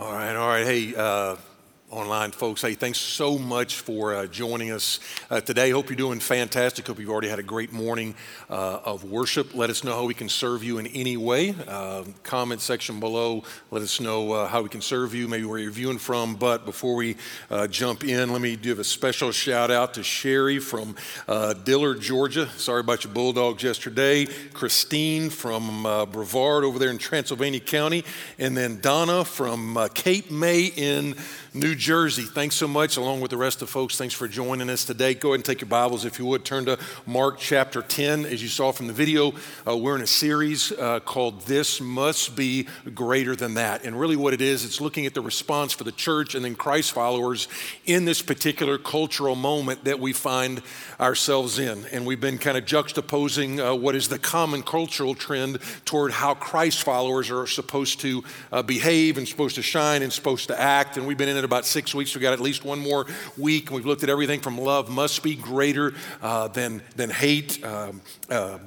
All right, all right. Hey, uh, online folks, hey, thanks so much for uh, joining us uh, today. Hope you're doing fantastic. Hope you've already had a great morning uh, of worship. Let us know how we can serve you in any way. Uh, comment section below, let us know uh, how we can serve you, maybe where you're viewing from. But before we uh, jump in, let me give a special shout out to Sherry from Dillard, Georgia. Sorry about your Bulldogs yesterday. Christine from Brevard over there in Transylvania County. And then Donna from Cape May in New Jersey. Thanks so much, along with the rest of the folks. Thanks for joining us today. Go ahead and take your Bibles, if you would. Turn to Mark chapter 10. As you saw from the video, uh, we're in a series uh, called This Must Be Greater Than That. And really, what it is, it's looking at the response for the church and then Christ followers in this particular cultural moment that we find ourselves in. And we've been kind of juxtaposing uh, what is the common cultural trend toward how Christ followers are supposed to uh, behave and supposed to shine and supposed to act. And we've been in it about six weeks. We've got at least one more week. We've looked at everything from love must be greater uh, than, than hate. Um, uh,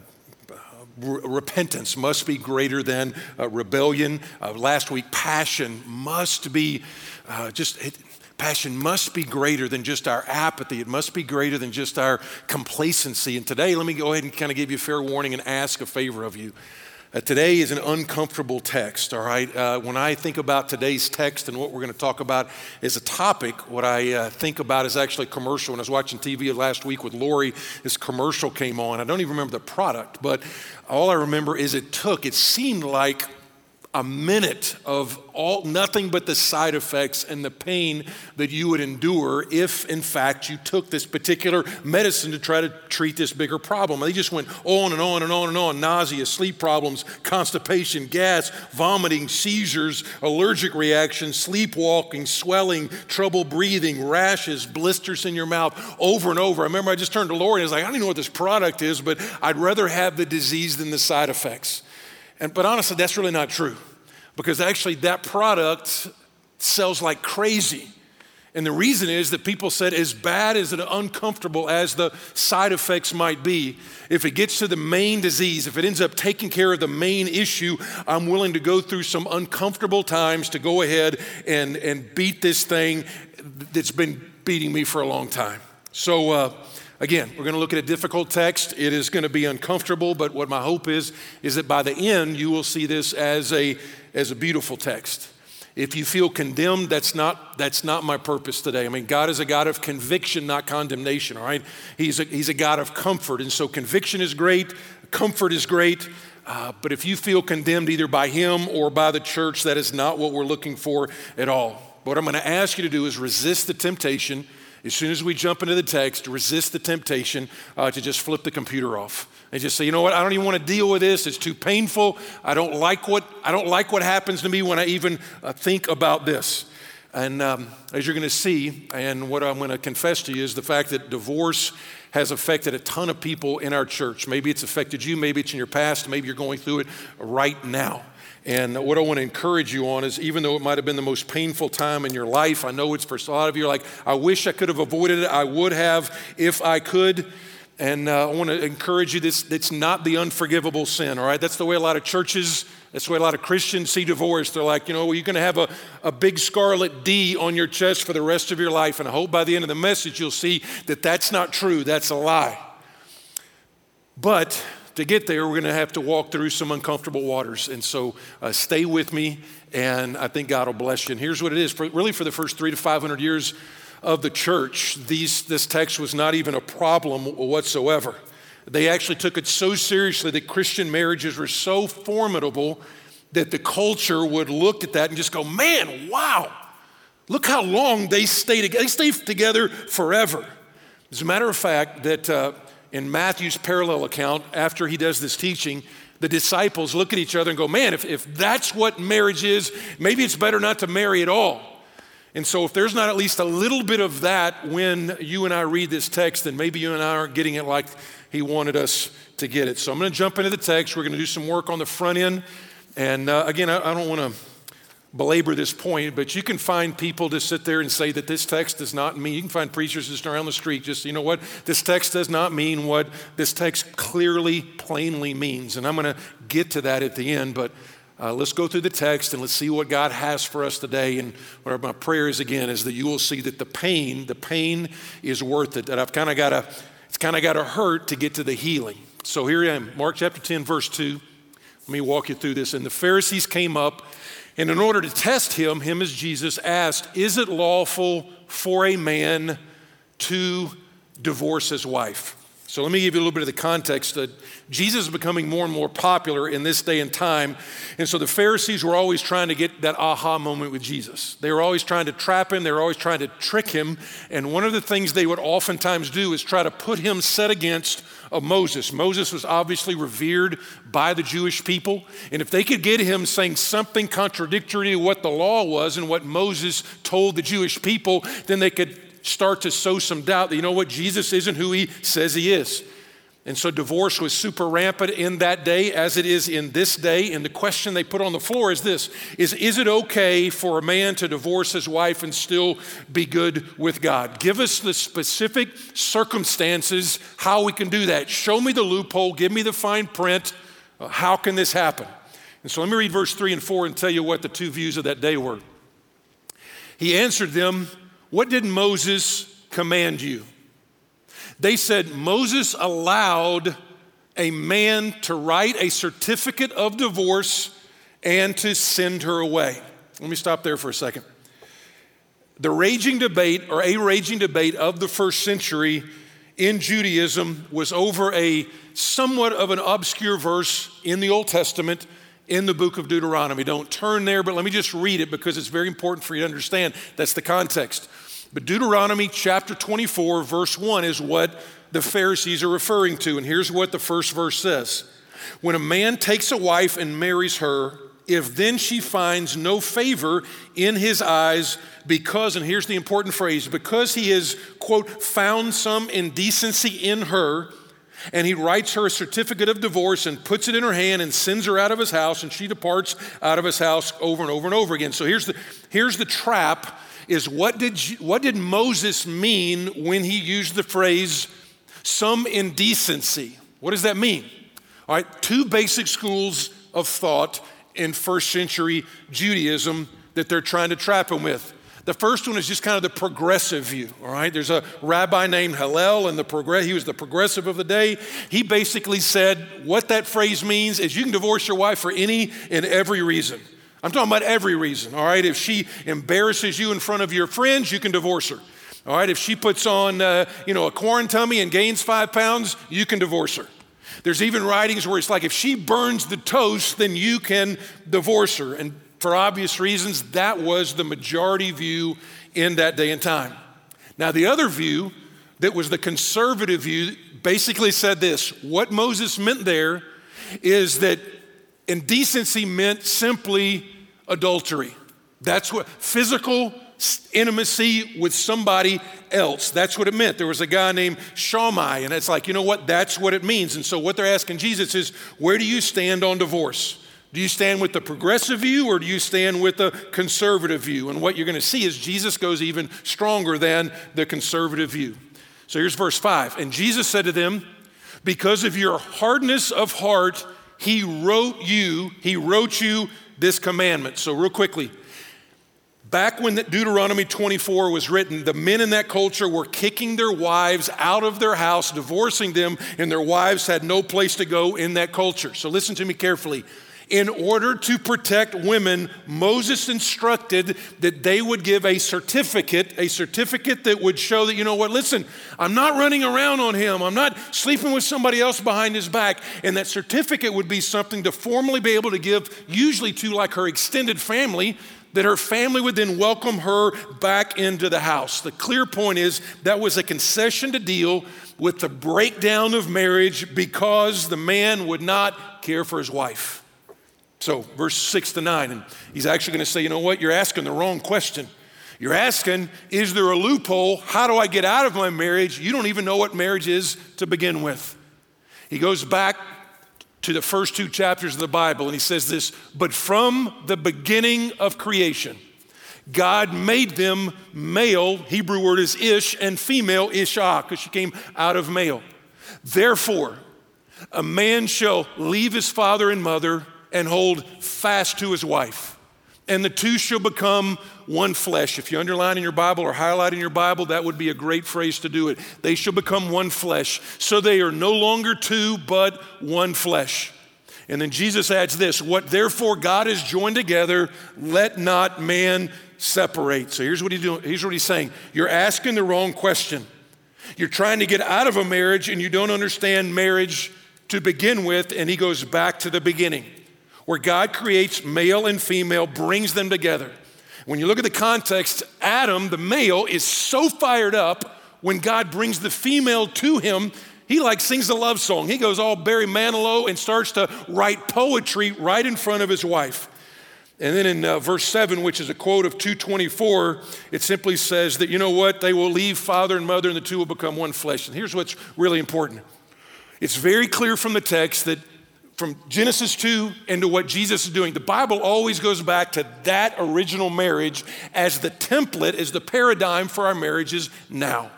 repentance must be greater than uh, rebellion. Uh, last week, passion must be uh, just. It, passion must be greater than just our apathy. It must be greater than just our complacency. And today, let me go ahead and kind of give you a fair warning and ask a favor of you. Uh, today is an uncomfortable text, all right? Uh, when I think about today's text and what we're going to talk about as a topic, what I uh, think about is actually commercial. When I was watching TV last week with Lori, this commercial came on. I don't even remember the product, but all I remember is it took, it seemed like a minute of all nothing but the side effects and the pain that you would endure if in fact you took this particular medicine to try to treat this bigger problem. They just went on and on and on and on. Nausea sleep problems constipation gas vomiting seizures allergic reactions sleepwalking swelling trouble breathing rashes blisters in your mouth over and over. I remember i just turned to lori and i was like i don't even know what this product is but i'd rather have the disease than the side effects and, but honestly, that's really not true because actually that product sells like crazy. And the reason is that people said, as bad as and uncomfortable as the side effects might be, if it gets to the main disease, if it ends up taking care of the main issue, I'm willing to go through some uncomfortable times to go ahead and, and beat this thing that's been beating me for a long time. So, uh, Again, we're going to look at a difficult text. It is going to be uncomfortable, but what my hope is is that by the end you will see this as a as a beautiful text. If you feel condemned, that's not that's not my purpose today. I mean, God is a God of conviction, not condemnation, all right? He's a, he's a God of comfort. And so conviction is great, comfort is great. Uh, but if you feel condemned either by Him or by the church, that is not what we're looking for at all. What I'm going to ask you to do is resist the temptation as soon as we jump into the text, resist the temptation uh, to just flip the computer off and just say, you know what, I don't even want to deal with this. It's too painful. I don't like what, I don't like what happens to me when I even uh, think about this. And um, as you're going to see, and what I'm going to confess to you is the fact that divorce has affected a ton of people in our church. Maybe it's affected you, maybe it's in your past, maybe you're going through it right now. And what I want to encourage you on is even though it might have been the most painful time in your life, I know it's for a lot of you like, I wish I could have avoided it. I would have if I could. And uh, I want to encourage you this it's not the unforgivable sin, all right? That's the way a lot of churches, that's way a lot of Christians see divorce. They're like, you know, well, you're going to have a, a big scarlet D on your chest for the rest of your life. And I hope by the end of the message you'll see that that's not true. That's a lie. But to get there, we're going to have to walk through some uncomfortable waters. And so uh, stay with me, and I think God will bless you. And here's what it is for, really, for the first three to 500 years of the church, these, this text was not even a problem whatsoever. They actually took it so seriously that Christian marriages were so formidable that the culture would look at that and just go, man, wow, look how long they stay together. They stay together forever. As a matter of fact, that uh, in Matthew's parallel account, after he does this teaching, the disciples look at each other and go, Man, if, if that's what marriage is, maybe it's better not to marry at all. And so, if there's not at least a little bit of that when you and I read this text, then maybe you and I aren't getting it like he wanted us to get it. So, I'm going to jump into the text. We're going to do some work on the front end. And uh, again, I, I don't want to belabor this point, but you can find people to sit there and say that this text does not mean, you can find preachers just around the street, just, you know what, this text does not mean what this text clearly, plainly means. And I'm going to get to that at the end, but Uh, let's go through the text and let's see what God has for us today. And what my prayer is again is that you will see that the pain, the pain is worth it. That I've kind of got to, it's kind of got to hurt to get to the healing. So here I am, Mark chapter 10, verse 2. Let me walk you through this. And the Pharisees came up, and in order to test him, him as Jesus asked, Is it lawful for a man to divorce his wife? So let me give you a little bit of the context that Jesus is becoming more and more popular in this day and time. And so the Pharisees were always trying to get that aha moment with Jesus. They were always trying to trap him, they were always trying to trick him. And one of the things they would oftentimes do is try to put him set against Moses. Moses was obviously revered by the Jewish people. And if they could get him saying something contradictory to what the law was and what Moses told the Jewish people, then they could start to sow some doubt that, you know what, Jesus isn't who he says he is. And so divorce was super rampant in that day as it is in this day. And the question they put on the floor is this is, is it okay for a man to divorce his wife and still be good with God? Give us the specific circumstances how we can do that. Show me the loophole, give me the fine print. Uh, how can this happen? And so let me read verse 3 and 4 and tell you what the two views of that day were. He answered them, what did Moses command you? They said Moses allowed a man to write a certificate of divorce and to send her away. Let me stop there for a second. The raging debate, or a raging debate of the first century in Judaism, was over a somewhat of an obscure verse in the Old Testament in the book of Deuteronomy. Don't turn there, but let me just read it because it's very important for you to understand. That's the context. But Deuteronomy chapter 24, verse 1 is what the Pharisees are referring to. And here's what the first verse says When a man takes a wife and marries her, if then she finds no favor in his eyes, because, and here's the important phrase, because he has, quote, found some indecency in her, and he writes her a certificate of divorce and puts it in her hand and sends her out of his house, and she departs out of his house over and over and over again. So here's the, here's the trap is what did, what did Moses mean when he used the phrase some indecency? What does that mean? All right, two basic schools of thought in first century Judaism that they're trying to trap him with. The first one is just kind of the progressive view, all right? There's a rabbi named Hillel, and the progress, he was the progressive of the day. He basically said what that phrase means is you can divorce your wife for any and every reason. I'm talking about every reason, all right? If she embarrasses you in front of your friends, you can divorce her. All right, if she puts on, uh, you know, a corn tummy and gains five pounds, you can divorce her. There's even writings where it's like if she burns the toast, then you can divorce her. And for obvious reasons, that was the majority view in that day and time. Now, the other view that was the conservative view basically said this what Moses meant there is that indecency meant simply adultery. That's what physical intimacy with somebody else. That's what it meant. There was a guy named Shammai, and it's like, you know what? That's what it means. And so, what they're asking Jesus is, where do you stand on divorce? Do you stand with the progressive view or do you stand with the conservative view? And what you're going to see is Jesus goes even stronger than the conservative view. So here's verse 5. And Jesus said to them, Because of your hardness of heart, he wrote you, he wrote you this commandment. So, real quickly, back when Deuteronomy 24 was written, the men in that culture were kicking their wives out of their house, divorcing them, and their wives had no place to go in that culture. So, listen to me carefully. In order to protect women, Moses instructed that they would give a certificate, a certificate that would show that, you know what, listen, I'm not running around on him. I'm not sleeping with somebody else behind his back. And that certificate would be something to formally be able to give, usually to like her extended family, that her family would then welcome her back into the house. The clear point is that was a concession to deal with the breakdown of marriage because the man would not care for his wife. So, verse six to nine, and he's actually going to say, you know what? You're asking the wrong question. You're asking, is there a loophole? How do I get out of my marriage? You don't even know what marriage is to begin with. He goes back to the first two chapters of the Bible and he says this But from the beginning of creation, God made them male, Hebrew word is ish, and female, ishah, because she came out of male. Therefore, a man shall leave his father and mother and hold fast to his wife. And the two shall become one flesh. If you underline in your Bible or highlight in your Bible, that would be a great phrase to do it. They shall become one flesh. So they are no longer two, but one flesh. And then Jesus adds this What therefore God has joined together, let not man separate. So here's what, he's doing. here's what he's saying You're asking the wrong question. You're trying to get out of a marriage and you don't understand marriage to begin with, and he goes back to the beginning, where God creates male and female, brings them together. When you look at the context, Adam, the male, is so fired up when God brings the female to him. He like sings a love song. He goes all Barry Manilow and starts to write poetry right in front of his wife. And then in uh, verse 7, which is a quote of 224, it simply says that, you know what? They will leave father and mother, and the two will become one flesh. And here's what's really important it's very clear from the text that from Genesis 2 into what Jesus is doing, the Bible always goes back to that original marriage as the template, as the paradigm for our marriages now.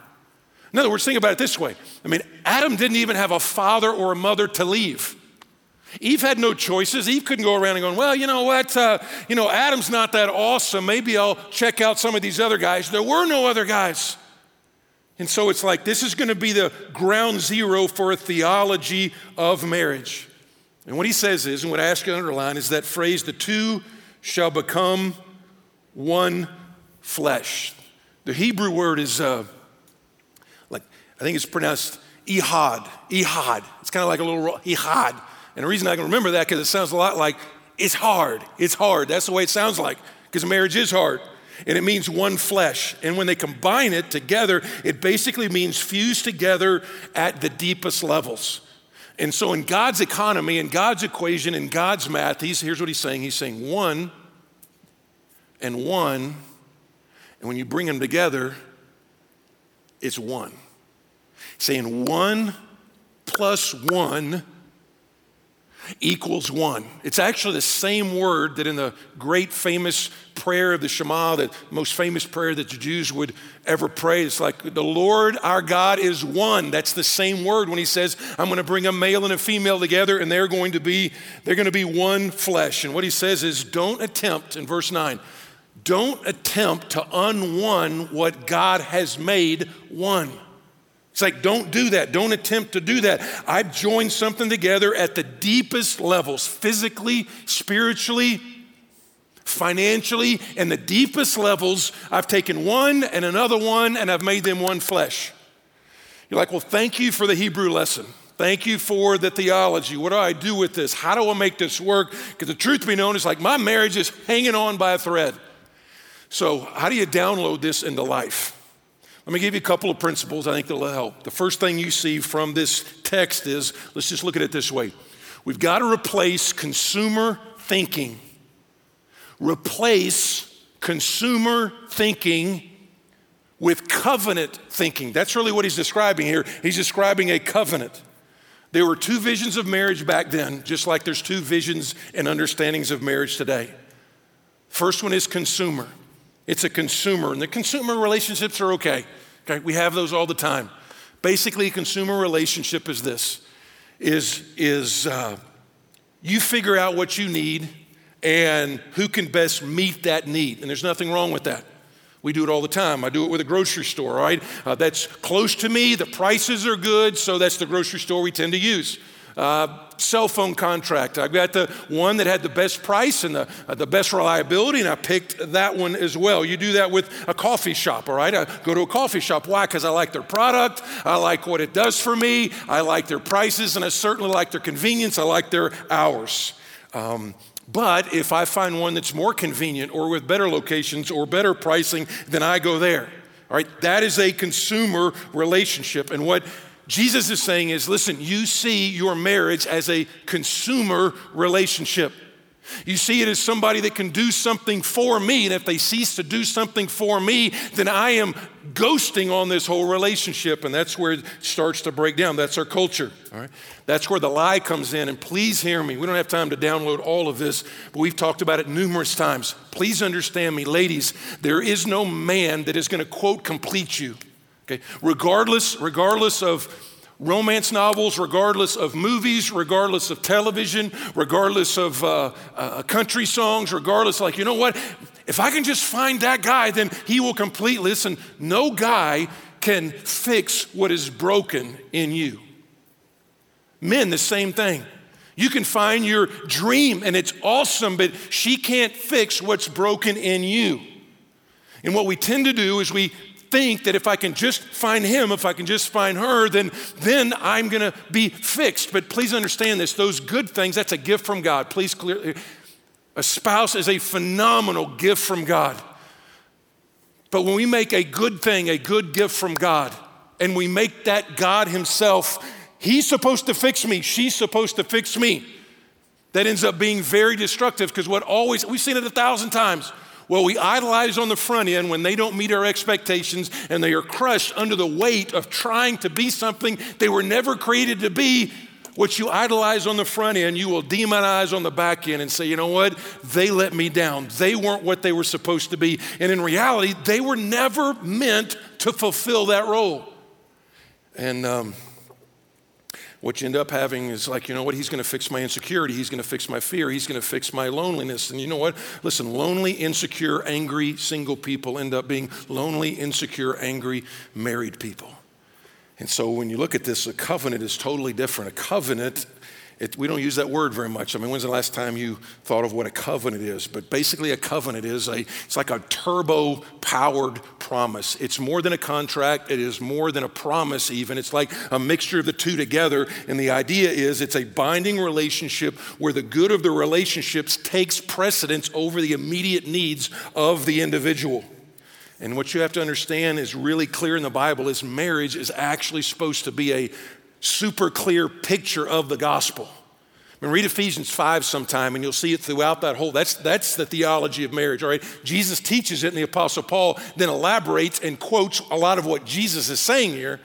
In other words, think about it this way I mean, Adam didn't even have a father or a mother to leave. Eve had no choices. Eve couldn't go around and going, well, you know what? Uh, you know, Adam's not that awesome. Maybe I'll check out some of these other guys. There were no other guys. And so it's like this is going to be the ground zero for a theology of marriage. And what he says is, and what I ask you to underline, is that phrase, the two shall become one flesh. The Hebrew word is uh, like, I think it's pronounced ihad, ihad. It's kind of like a little ihad. And the reason I can remember that because it sounds a lot like it's hard. It's hard. That's the way it sounds like because marriage is hard. And it means one flesh. And when they combine it together, it basically means fused together at the deepest levels. And so, in God's economy, in God's equation, in God's math, here's what he's saying He's saying one and one. And when you bring them together, it's one. Saying one plus one equals one. It's actually the same word that in the great famous prayer of the Shema, the most famous prayer that the Jews would ever pray. It's like the Lord our God is one. That's the same word when he says, I'm going to bring a male and a female together and they're going to be they're going to be one flesh. And what he says is don't attempt in verse 9. Don't attempt to unone what God has made one. It's like, don't do that. Don't attempt to do that. I've joined something together at the deepest levels physically, spiritually, financially, and the deepest levels. I've taken one and another one and I've made them one flesh. You're like, well, thank you for the Hebrew lesson. Thank you for the theology. What do I do with this? How do I make this work? Because the truth be known is like my marriage is hanging on by a thread. So, how do you download this into life? Let me give you a couple of principles I think that'll help. The first thing you see from this text is let's just look at it this way we've got to replace consumer thinking. Replace consumer thinking with covenant thinking. That's really what he's describing here. He's describing a covenant. There were two visions of marriage back then, just like there's two visions and understandings of marriage today. First one is consumer. It's a consumer, and the consumer relationships are okay. Okay, we have those all the time. Basically, a consumer relationship is this: is is uh, you figure out what you need and who can best meet that need, and there's nothing wrong with that. We do it all the time. I do it with a grocery store, all right? Uh, that's close to me, the prices are good, so that's the grocery store we tend to use. Uh, cell phone contract. I got the one that had the best price and the, uh, the best reliability, and I picked that one as well. You do that with a coffee shop, all right? I go to a coffee shop. Why? Because I like their product, I like what it does for me, I like their prices, and I certainly like their convenience, I like their hours. Um, but if I find one that's more convenient or with better locations or better pricing, then I go there. All right, that is a consumer relationship. And what Jesus is saying is listen, you see your marriage as a consumer relationship. You see it as somebody that can do something for me, and if they cease to do something for me, then I am ghosting on this whole relationship, and that's where it starts to break down. That's our culture, all right? That's where the lie comes in, and please hear me. We don't have time to download all of this, but we've talked about it numerous times. Please understand me, ladies, there is no man that is going to, quote, complete you. Okay? Regardless, regardless of romance novels, regardless of movies, regardless of television, regardless of uh, uh, country songs, regardless, like, you know what? If I can just find that guy, then he will complete. Listen, no guy can fix what is broken in you. Men, the same thing. You can find your dream and it's awesome, but she can't fix what's broken in you. And what we tend to do is we think that if I can just find him, if I can just find her, then, then I'm gonna be fixed. But please understand this those good things, that's a gift from God. Please clear. A spouse is a phenomenal gift from God. But when we make a good thing a good gift from God, and we make that God Himself He's supposed to fix me, she's supposed to fix me. That ends up being very destructive because what always, we've seen it a thousand times. Well, we idolize on the front end when they don't meet our expectations and they are crushed under the weight of trying to be something they were never created to be. What you idolize on the front end, you will demonize on the back end and say, you know what? They let me down. They weren't what they were supposed to be. And in reality, they were never meant to fulfill that role. And um, what you end up having is like, you know what, he's going to fix my insecurity. He's going to fix my fear. He's going to fix my loneliness. And you know what? Listen, lonely, insecure, angry, single people end up being lonely, insecure, angry, married people. And so when you look at this, a covenant is totally different. A covenant it, we don't use that word very much. I mean, when's the last time you thought of what a covenant is? But basically, a covenant is a, it's like a turbo powered promise. It's more than a contract, it is more than a promise, even. It's like a mixture of the two together. And the idea is it's a binding relationship where the good of the relationships takes precedence over the immediate needs of the individual. And what you have to understand is really clear in the Bible is marriage is actually supposed to be a super clear picture of the gospel. I mean, read Ephesians 5 sometime and you'll see it throughout that whole, that's, that's the theology of marriage, all right? Jesus teaches it and the Apostle Paul then elaborates and quotes a lot of what Jesus is saying here.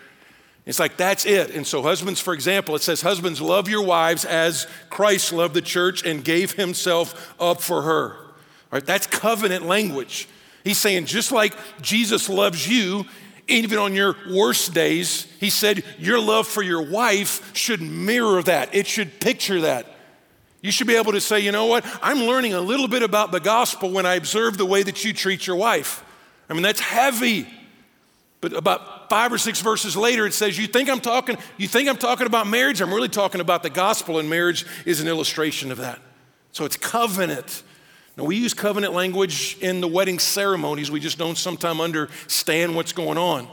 It's like that's it. And so, husbands, for example, it says, Husbands, love your wives as Christ loved the church and gave himself up for her. All right, that's covenant language. He's saying, just like Jesus loves you, even on your worst days, he said, Your love for your wife should mirror that, it should picture that. You should be able to say, You know what? I'm learning a little bit about the gospel when I observe the way that you treat your wife. I mean, that's heavy. But about five or six verses later, it says, You think I'm talking, you think I'm talking about marriage? I'm really talking about the gospel, and marriage is an illustration of that. So it's covenant. Now, we use covenant language in the wedding ceremonies, we just don't sometimes understand what's going on.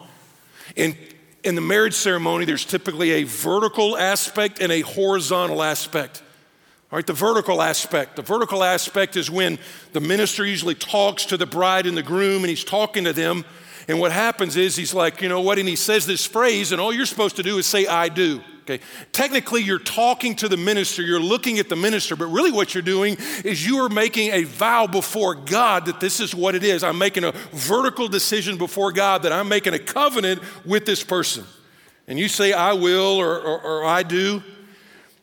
In, in the marriage ceremony, there's typically a vertical aspect and a horizontal aspect. All right, the vertical aspect. The vertical aspect is when the minister usually talks to the bride and the groom and he's talking to them. And what happens is he's like, you know what? And he says this phrase, and all you're supposed to do is say, I do. Okay. Technically, you're talking to the minister, you're looking at the minister, but really what you're doing is you are making a vow before God that this is what it is. I'm making a vertical decision before God that I'm making a covenant with this person. And you say, I will or, or, or I do.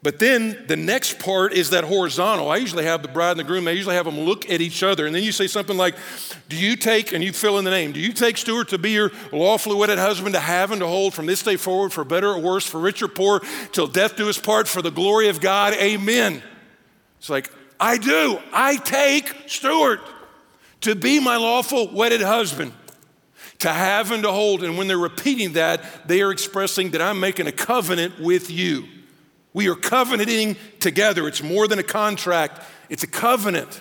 But then the next part is that horizontal. I usually have the bride and the groom, I usually have them look at each other. And then you say something like, Do you take, and you fill in the name, do you take Stuart to be your lawfully wedded husband to have and to hold from this day forward for better or worse, for rich or poor, till death do us part, for the glory of God? Amen. It's like, I do. I take Stuart to be my lawful wedded husband to have and to hold. And when they're repeating that, they are expressing that I'm making a covenant with you. We are covenanting together. It's more than a contract, it's a covenant.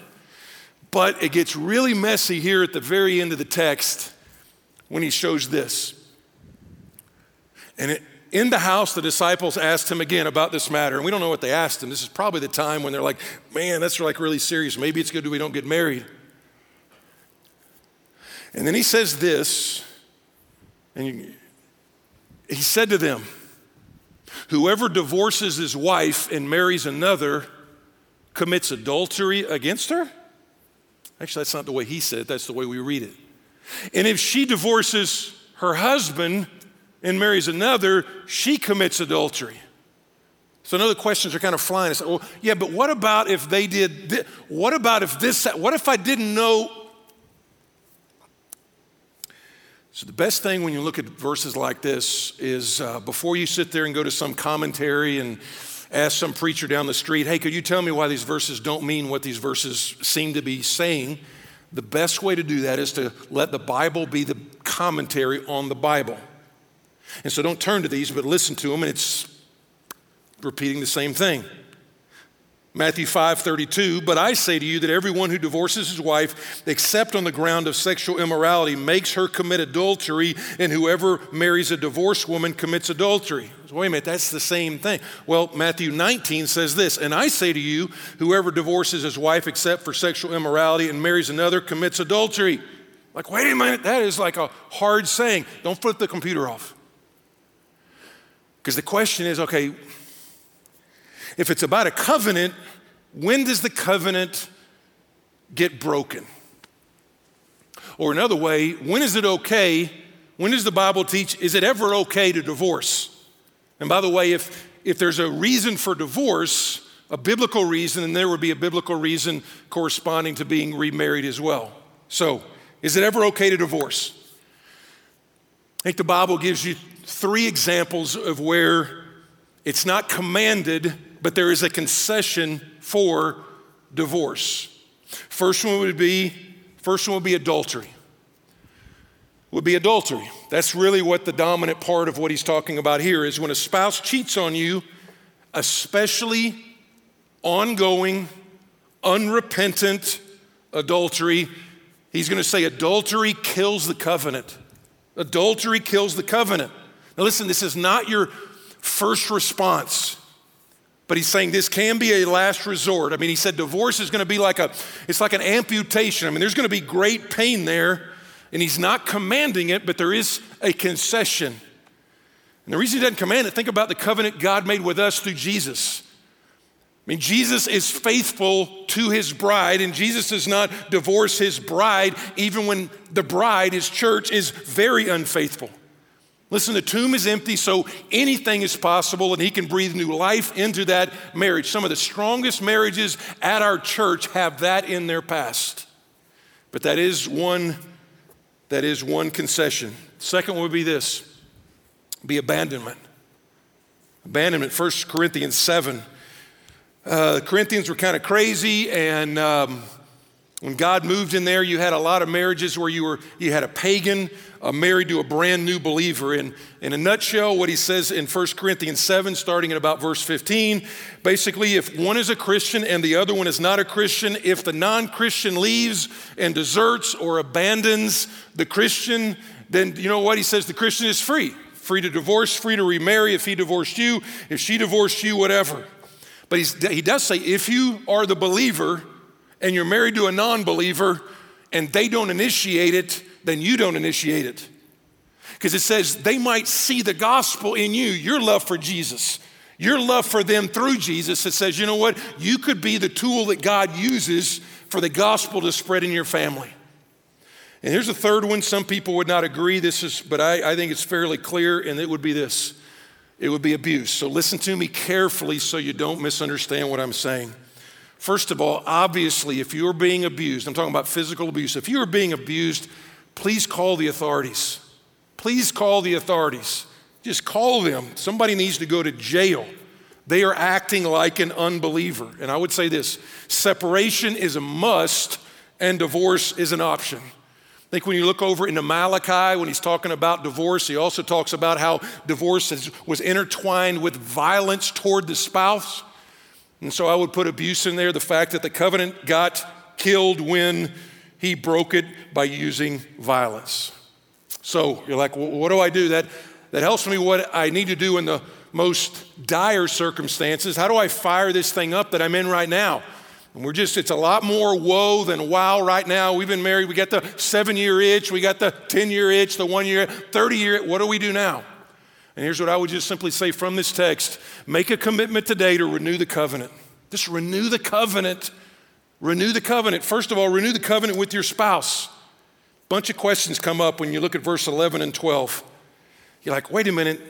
But it gets really messy here at the very end of the text when he shows this. And it, in the house, the disciples asked him again about this matter. And we don't know what they asked him. This is probably the time when they're like, man, that's like really serious. Maybe it's good we don't get married. And then he says this, and he said to them, Whoever divorces his wife and marries another commits adultery against her? Actually, that's not the way he said it, that's the way we read it. And if she divorces her husband and marries another, she commits adultery. So another questions are kind of flying. I said, well, yeah, but what about if they did this? What about if this, what if I didn't know? So, the best thing when you look at verses like this is uh, before you sit there and go to some commentary and ask some preacher down the street, hey, could you tell me why these verses don't mean what these verses seem to be saying? The best way to do that is to let the Bible be the commentary on the Bible. And so don't turn to these, but listen to them, and it's repeating the same thing. Matthew 5:32, but I say to you that everyone who divorces his wife, except on the ground of sexual immorality, makes her commit adultery, and whoever marries a divorced woman commits adultery. Wait a minute, that's the same thing. Well, Matthew 19 says this, and I say to you, whoever divorces his wife except for sexual immorality and marries another commits adultery. Like, wait a minute, that is like a hard saying. Don't flip the computer off. Because the question is okay, if it's about a covenant, when does the covenant get broken? Or another way, when is it okay? When does the Bible teach, is it ever okay to divorce? And by the way, if, if there's a reason for divorce, a biblical reason, then there would be a biblical reason corresponding to being remarried as well. So, is it ever okay to divorce? I think the Bible gives you three examples of where it's not commanded, but there is a concession for divorce. First one would be first one would be adultery. Would be adultery. That's really what the dominant part of what he's talking about here is when a spouse cheats on you, especially ongoing, unrepentant adultery. He's going to say adultery kills the covenant. Adultery kills the covenant. Now, listen, this is not your first response. But he's saying this can be a last resort. I mean, he said divorce is going to be like a, it's like an amputation. I mean, there's going to be great pain there, and he's not commanding it, but there is a concession. And the reason he doesn't command it, think about the covenant God made with us through Jesus. I mean, Jesus is faithful to his bride, and Jesus does not divorce his bride, even when the bride, his church, is very unfaithful. Listen, the tomb is empty, so anything is possible, and he can breathe new life into that marriage. Some of the strongest marriages at our church have that in their past. But that is one, that is one concession. Second would be this be abandonment. Abandonment, 1 Corinthians 7. Uh, Corinthians were kind of crazy, and um, when God moved in there, you had a lot of marriages where you were you had a pagan uh, married to a brand new believer. And in a nutshell, what he says in 1 Corinthians 7, starting at about verse 15, basically, if one is a Christian and the other one is not a Christian, if the non Christian leaves and deserts or abandons the Christian, then you know what? He says the Christian is free free to divorce, free to remarry if he divorced you, if she divorced you, whatever. But he does say if you are the believer, and you're married to a non believer and they don't initiate it, then you don't initiate it. Because it says they might see the gospel in you, your love for Jesus, your love for them through Jesus. It says, you know what? You could be the tool that God uses for the gospel to spread in your family. And here's a third one. Some people would not agree. This is, but I, I think it's fairly clear, and it would be this it would be abuse. So listen to me carefully so you don't misunderstand what I'm saying. First of all, obviously, if you're being abused, I'm talking about physical abuse, if you're being abused, please call the authorities. Please call the authorities. Just call them. Somebody needs to go to jail. They are acting like an unbeliever. And I would say this separation is a must, and divorce is an option. I think when you look over into Malachi, when he's talking about divorce, he also talks about how divorce was intertwined with violence toward the spouse. And so I would put abuse in there, the fact that the covenant got killed when he broke it by using violence. So you're like, well, what do I do? That, that helps me what I need to do in the most dire circumstances. How do I fire this thing up that I'm in right now? And we're just, it's a lot more woe than wow right now. We've been married, we got the seven year itch, we got the 10 year itch, the one year, 30 year. What do we do now? And here's what I would just simply say from this text make a commitment today to renew the covenant. Just renew the covenant. Renew the covenant. First of all, renew the covenant with your spouse. Bunch of questions come up when you look at verse 11 and 12. You're like, wait a minute,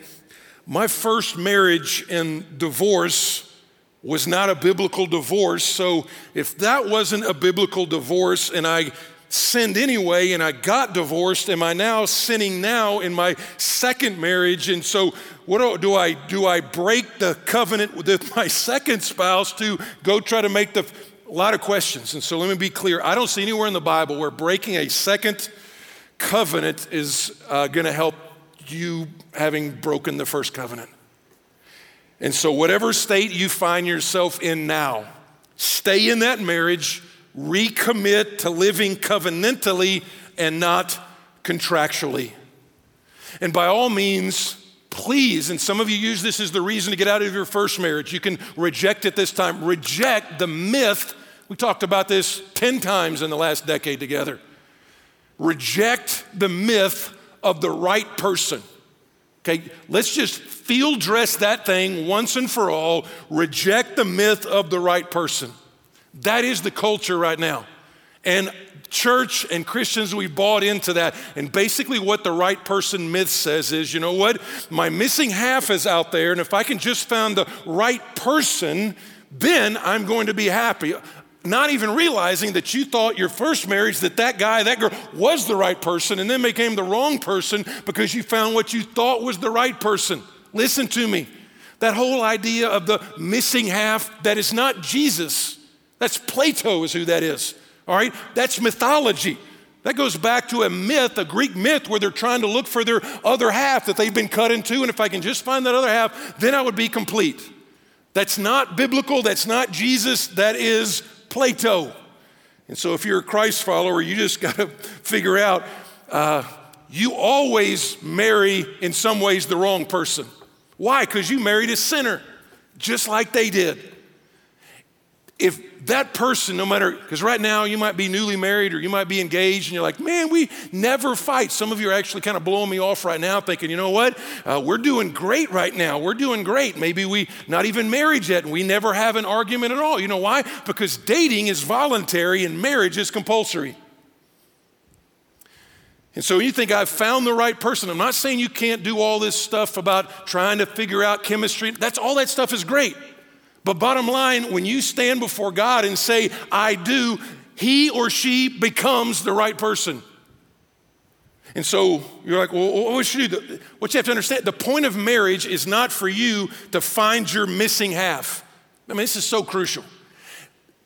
my first marriage and divorce was not a biblical divorce. So if that wasn't a biblical divorce and I sinned anyway and I got divorced. Am I now sinning now in my second marriage? And so, what do, do I do? I break the covenant with my second spouse to go try to make the a lot of questions. And so, let me be clear. I don't see anywhere in the Bible where breaking a second covenant is uh, going to help you having broken the first covenant. And so, whatever state you find yourself in now, stay in that marriage recommit to living covenantally and not contractually. And by all means, please, and some of you use this as the reason to get out of your first marriage. You can reject it this time. Reject the myth. We talked about this 10 times in the last decade together. Reject the myth of the right person. Okay, let's just field dress that thing once and for all. Reject the myth of the right person. That is the culture right now. And church and Christians, we bought into that. And basically, what the right person myth says is you know what? My missing half is out there, and if I can just find the right person, then I'm going to be happy. Not even realizing that you thought your first marriage that that guy, that girl was the right person, and then became the wrong person because you found what you thought was the right person. Listen to me. That whole idea of the missing half, that is not Jesus. That's Plato, is who that is. All right? That's mythology. That goes back to a myth, a Greek myth, where they're trying to look for their other half that they've been cut into. And if I can just find that other half, then I would be complete. That's not biblical. That's not Jesus. That is Plato. And so if you're a Christ follower, you just got to figure out uh, you always marry, in some ways, the wrong person. Why? Because you married a sinner, just like they did. If that person, no matter, because right now you might be newly married or you might be engaged and you're like, man, we never fight. Some of you are actually kind of blowing me off right now, thinking, you know what? Uh, we're doing great right now. We're doing great. Maybe we not even married yet and we never have an argument at all. You know why? Because dating is voluntary and marriage is compulsory. And so you think I've found the right person. I'm not saying you can't do all this stuff about trying to figure out chemistry. That's all that stuff is great. But bottom line, when you stand before God and say, I do, he or she becomes the right person. And so you're like, well, what should you do? What you have to understand, the point of marriage is not for you to find your missing half. I mean, this is so crucial.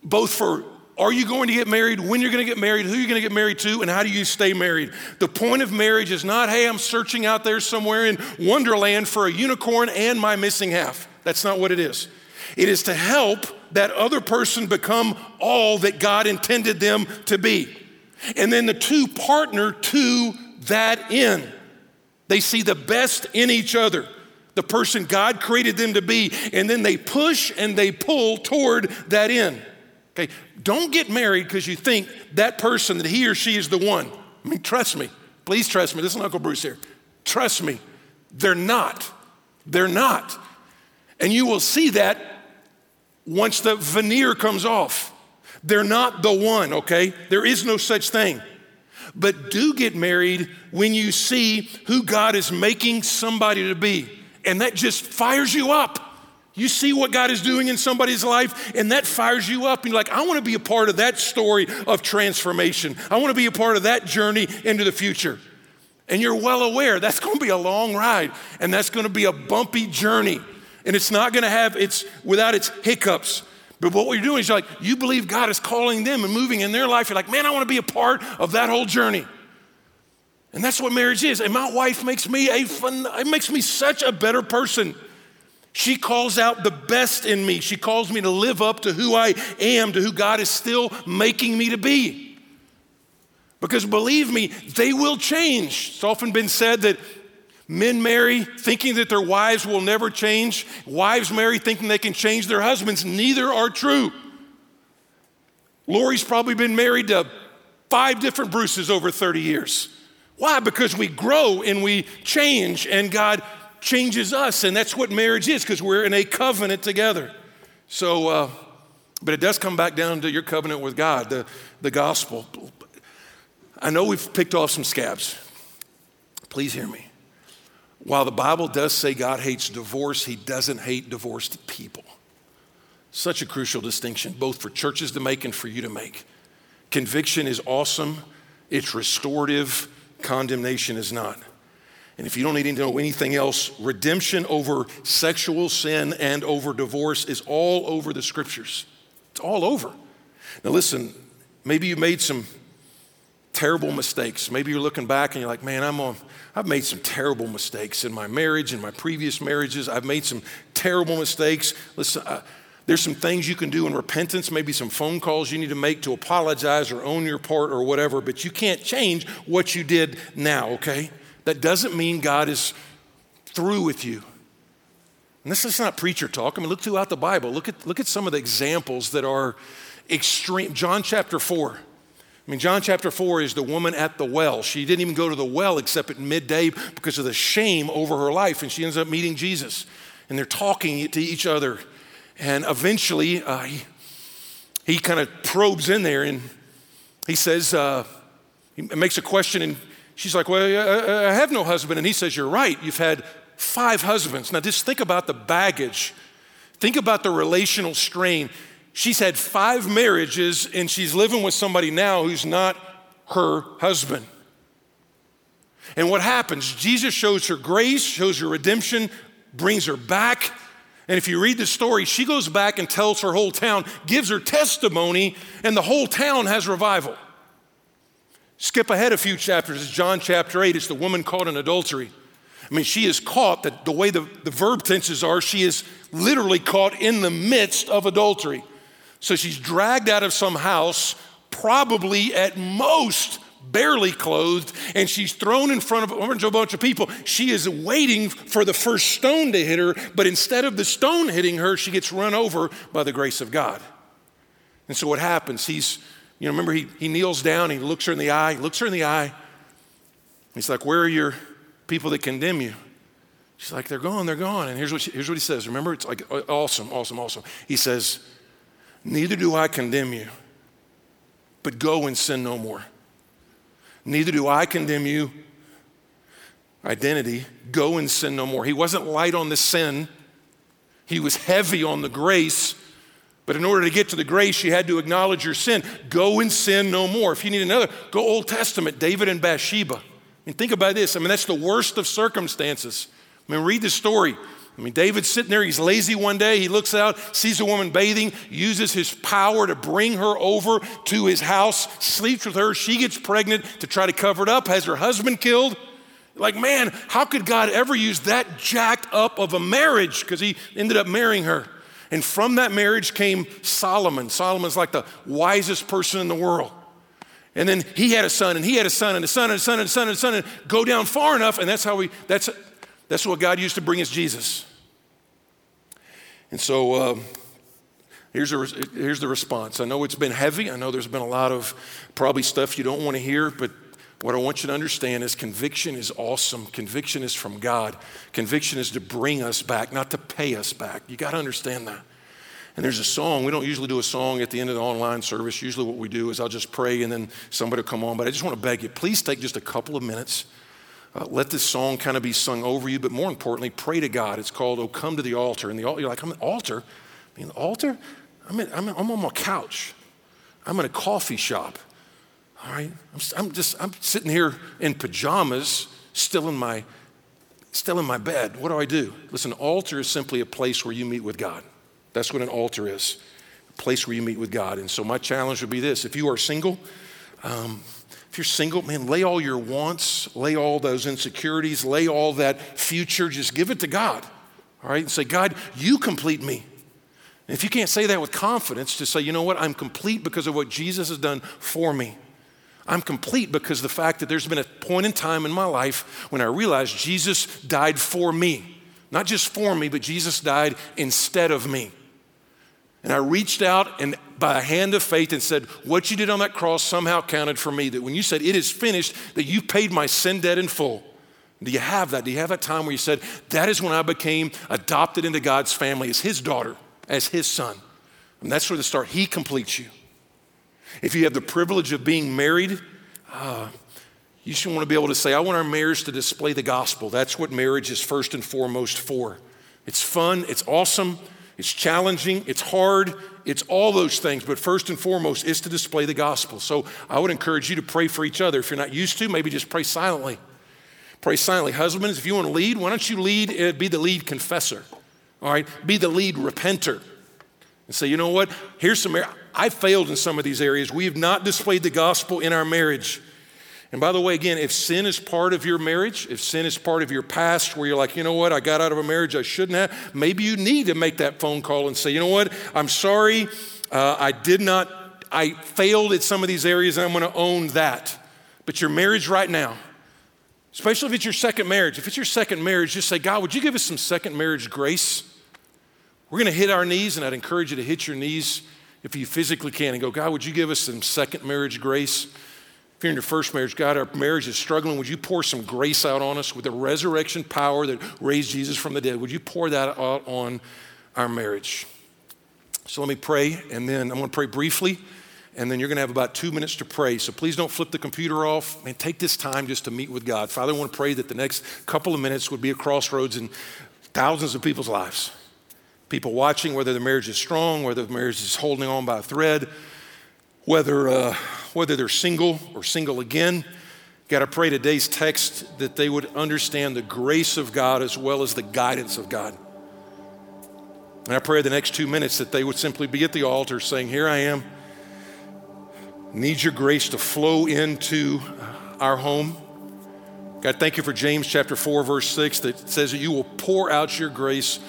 Both for are you going to get married, when you're going to get married, who you're going to get married to, and how do you stay married. The point of marriage is not, hey, I'm searching out there somewhere in Wonderland for a unicorn and my missing half. That's not what it is. It is to help that other person become all that God intended them to be. And then the two partner to that end. They see the best in each other, the person God created them to be, and then they push and they pull toward that end. Okay, don't get married because you think that person, that he or she is the one. I mean, trust me. Please trust me. This is Uncle Bruce here. Trust me. They're not. They're not. And you will see that once the veneer comes off. They're not the one, okay? There is no such thing. But do get married when you see who God is making somebody to be. And that just fires you up. You see what God is doing in somebody's life, and that fires you up. And you're like, I want to be a part of that story of transformation. I want to be a part of that journey into the future. And you're well aware that's going to be a long ride, and that's going to be a bumpy journey and it's not going to have its without its hiccups. But what you're doing is you're like you believe God is calling them and moving in their life. You're like, man, I want to be a part of that whole journey. And that's what marriage is. And my wife makes me a fun, it makes me such a better person. She calls out the best in me. She calls me to live up to who I am, to who God is still making me to be. Because believe me, they will change. It's often been said that Men marry thinking that their wives will never change. Wives marry thinking they can change their husbands. Neither are true. Lori's probably been married to five different Bruces over 30 years. Why? Because we grow and we change, and God changes us, and that's what marriage is, because we're in a covenant together. So, uh, but it does come back down to your covenant with God, the, the gospel. I know we've picked off some scabs. Please hear me. While the Bible does say God hates divorce, he doesn't hate divorced people. Such a crucial distinction, both for churches to make and for you to make. Conviction is awesome, it's restorative, condemnation is not. And if you don't need to know anything else, redemption over sexual sin and over divorce is all over the scriptures. It's all over. Now, listen, maybe you made some terrible mistakes. Maybe you're looking back and you're like, man, I'm on, I've made some terrible mistakes in my marriage, in my previous marriages. I've made some terrible mistakes. Listen, I, there's some things you can do in repentance, maybe some phone calls you need to make to apologize or own your part or whatever, but you can't change what you did now, okay? That doesn't mean God is through with you. And this is not preacher talk. I mean, look throughout the Bible. Look at, look at some of the examples that are extreme. John chapter 4. I mean, John chapter 4 is the woman at the well. She didn't even go to the well except at midday because of the shame over her life, and she ends up meeting Jesus. And they're talking to each other. And eventually, uh, he, he kind of probes in there and he says, uh, he makes a question, and She's like, Well, I have no husband. And he says, You're right. You've had five husbands. Now, just think about the baggage, think about the relational strain. She's had five marriages and she's living with somebody now who's not her husband. And what happens? Jesus shows her grace, shows her redemption, brings her back. And if you read the story, she goes back and tells her whole town, gives her testimony, and the whole town has revival. Skip ahead a few chapters, it's John chapter 8. It's the woman caught in adultery. I mean, she is caught, that the way the, the verb tenses are, she is literally caught in the midst of adultery. So she's dragged out of some house, probably at most barely clothed, and she's thrown in front of a bunch of people. She is waiting for the first stone to hit her, but instead of the stone hitting her, she gets run over by the grace of God. And so what happens? He's you know, remember he, he kneels down, he looks her in the eye, looks her in the eye. He's like, Where are your people that condemn you? She's like, They're gone, they're gone. And here's what, she, here's what he says. Remember, it's like uh, awesome, awesome, awesome. He says, Neither do I condemn you, but go and sin no more. Neither do I condemn you. Identity, go and sin no more. He wasn't light on the sin, he was heavy on the grace but in order to get to the grace, you had to acknowledge your sin. Go and sin no more. If you need another, go Old Testament, David and Bathsheba. I mean, think about this. I mean, that's the worst of circumstances. I mean, read the story. I mean, David's sitting there, he's lazy one day, he looks out, sees a woman bathing, uses his power to bring her over to his house, sleeps with her, she gets pregnant to try to cover it up, has her husband killed. Like, man, how could God ever use that jacked up of a marriage? Because he ended up marrying her. And from that marriage came Solomon. Solomon's like the wisest person in the world. And then he had a son, and he had a son, and a son, and a son, and a son, and a son, and go down far enough, and that's how we, that's, that's what God used to bring us Jesus. And so um, here's, a, here's the response. I know it's been heavy. I know there's been a lot of probably stuff you don't want to hear, but what I want you to understand is conviction is awesome. Conviction is from God. Conviction is to bring us back, not to pay us back. You got to understand that. And there's a song. We don't usually do a song at the end of the online service. Usually, what we do is I'll just pray and then somebody will come on. But I just want to beg you, please take just a couple of minutes. Uh, let this song kind of be sung over you, but more importantly, pray to God. It's called "Oh Come to the Altar." And the altar. you're like, "I'm an altar." I mean, the altar? I'm, in, I'm, I'm on my couch. I'm in a coffee shop. All right? I'm, I'm just, I'm sitting here in pajamas, still in my, still in my bed. What do I do? Listen, altar is simply a place where you meet with God. That's what an altar is, a place where you meet with God. And so my challenge would be this: if you are single, um, you're single, man, lay all your wants, lay all those insecurities, lay all that future, just give it to God. All right? And say, God, you complete me. And if you can't say that with confidence, just say, you know what? I'm complete because of what Jesus has done for me. I'm complete because the fact that there's been a point in time in my life when I realized Jesus died for me. Not just for me, but Jesus died instead of me. And I reached out and by a hand of faith and said, What you did on that cross somehow counted for me. That when you said, It is finished, that you paid my sin debt in full. Do you have that? Do you have that time where you said, That is when I became adopted into God's family as His daughter, as His son? And that's where the start. He completes you. If you have the privilege of being married, uh, you should want to be able to say, I want our marriage to display the gospel. That's what marriage is first and foremost for. It's fun, it's awesome, It's challenging, it's hard, it's all those things, but first and foremost, is to display the gospel. So I would encourage you to pray for each other. If you're not used to, maybe just pray silently. Pray silently. Husbands, if you want to lead, why don't you lead, uh, be the lead confessor? All right? Be the lead repenter. And say, you know what? Here's some, I failed in some of these areas. We have not displayed the gospel in our marriage. And by the way, again, if sin is part of your marriage, if sin is part of your past where you're like, you know what, I got out of a marriage I shouldn't have, maybe you need to make that phone call and say, you know what, I'm sorry, uh, I did not, I failed at some of these areas and I'm going to own that. But your marriage right now, especially if it's your second marriage, if it's your second marriage, just say, God, would you give us some second marriage grace? We're going to hit our knees, and I'd encourage you to hit your knees if you physically can and go, God, would you give us some second marriage grace? If you're in your first marriage, God, our marriage is struggling. Would you pour some grace out on us with the resurrection power that raised Jesus from the dead? Would you pour that out on our marriage? So let me pray, and then I'm going to pray briefly, and then you're going to have about two minutes to pray. So please don't flip the computer off and take this time just to meet with God. Father, I want to pray that the next couple of minutes would be a crossroads in thousands of people's lives. People watching, whether the marriage is strong, whether the marriage is holding on by a thread, whether, uh, whether they're single or single again. Got to pray today's text that they would understand the grace of God as well as the guidance of God. And I pray the next two minutes that they would simply be at the altar saying, Here I am. Need your grace to flow into our home. God, thank you for James chapter 4, verse 6 that says that you will pour out your grace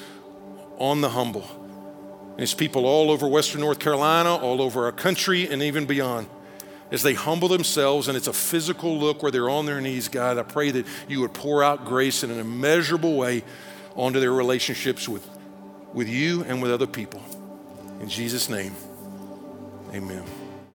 on the humble. And it's people all over Western North Carolina, all over our country, and even beyond. As they humble themselves, and it's a physical look where they're on their knees, God, I pray that you would pour out grace in an immeasurable way onto their relationships with, with you and with other people. In Jesus' name, amen.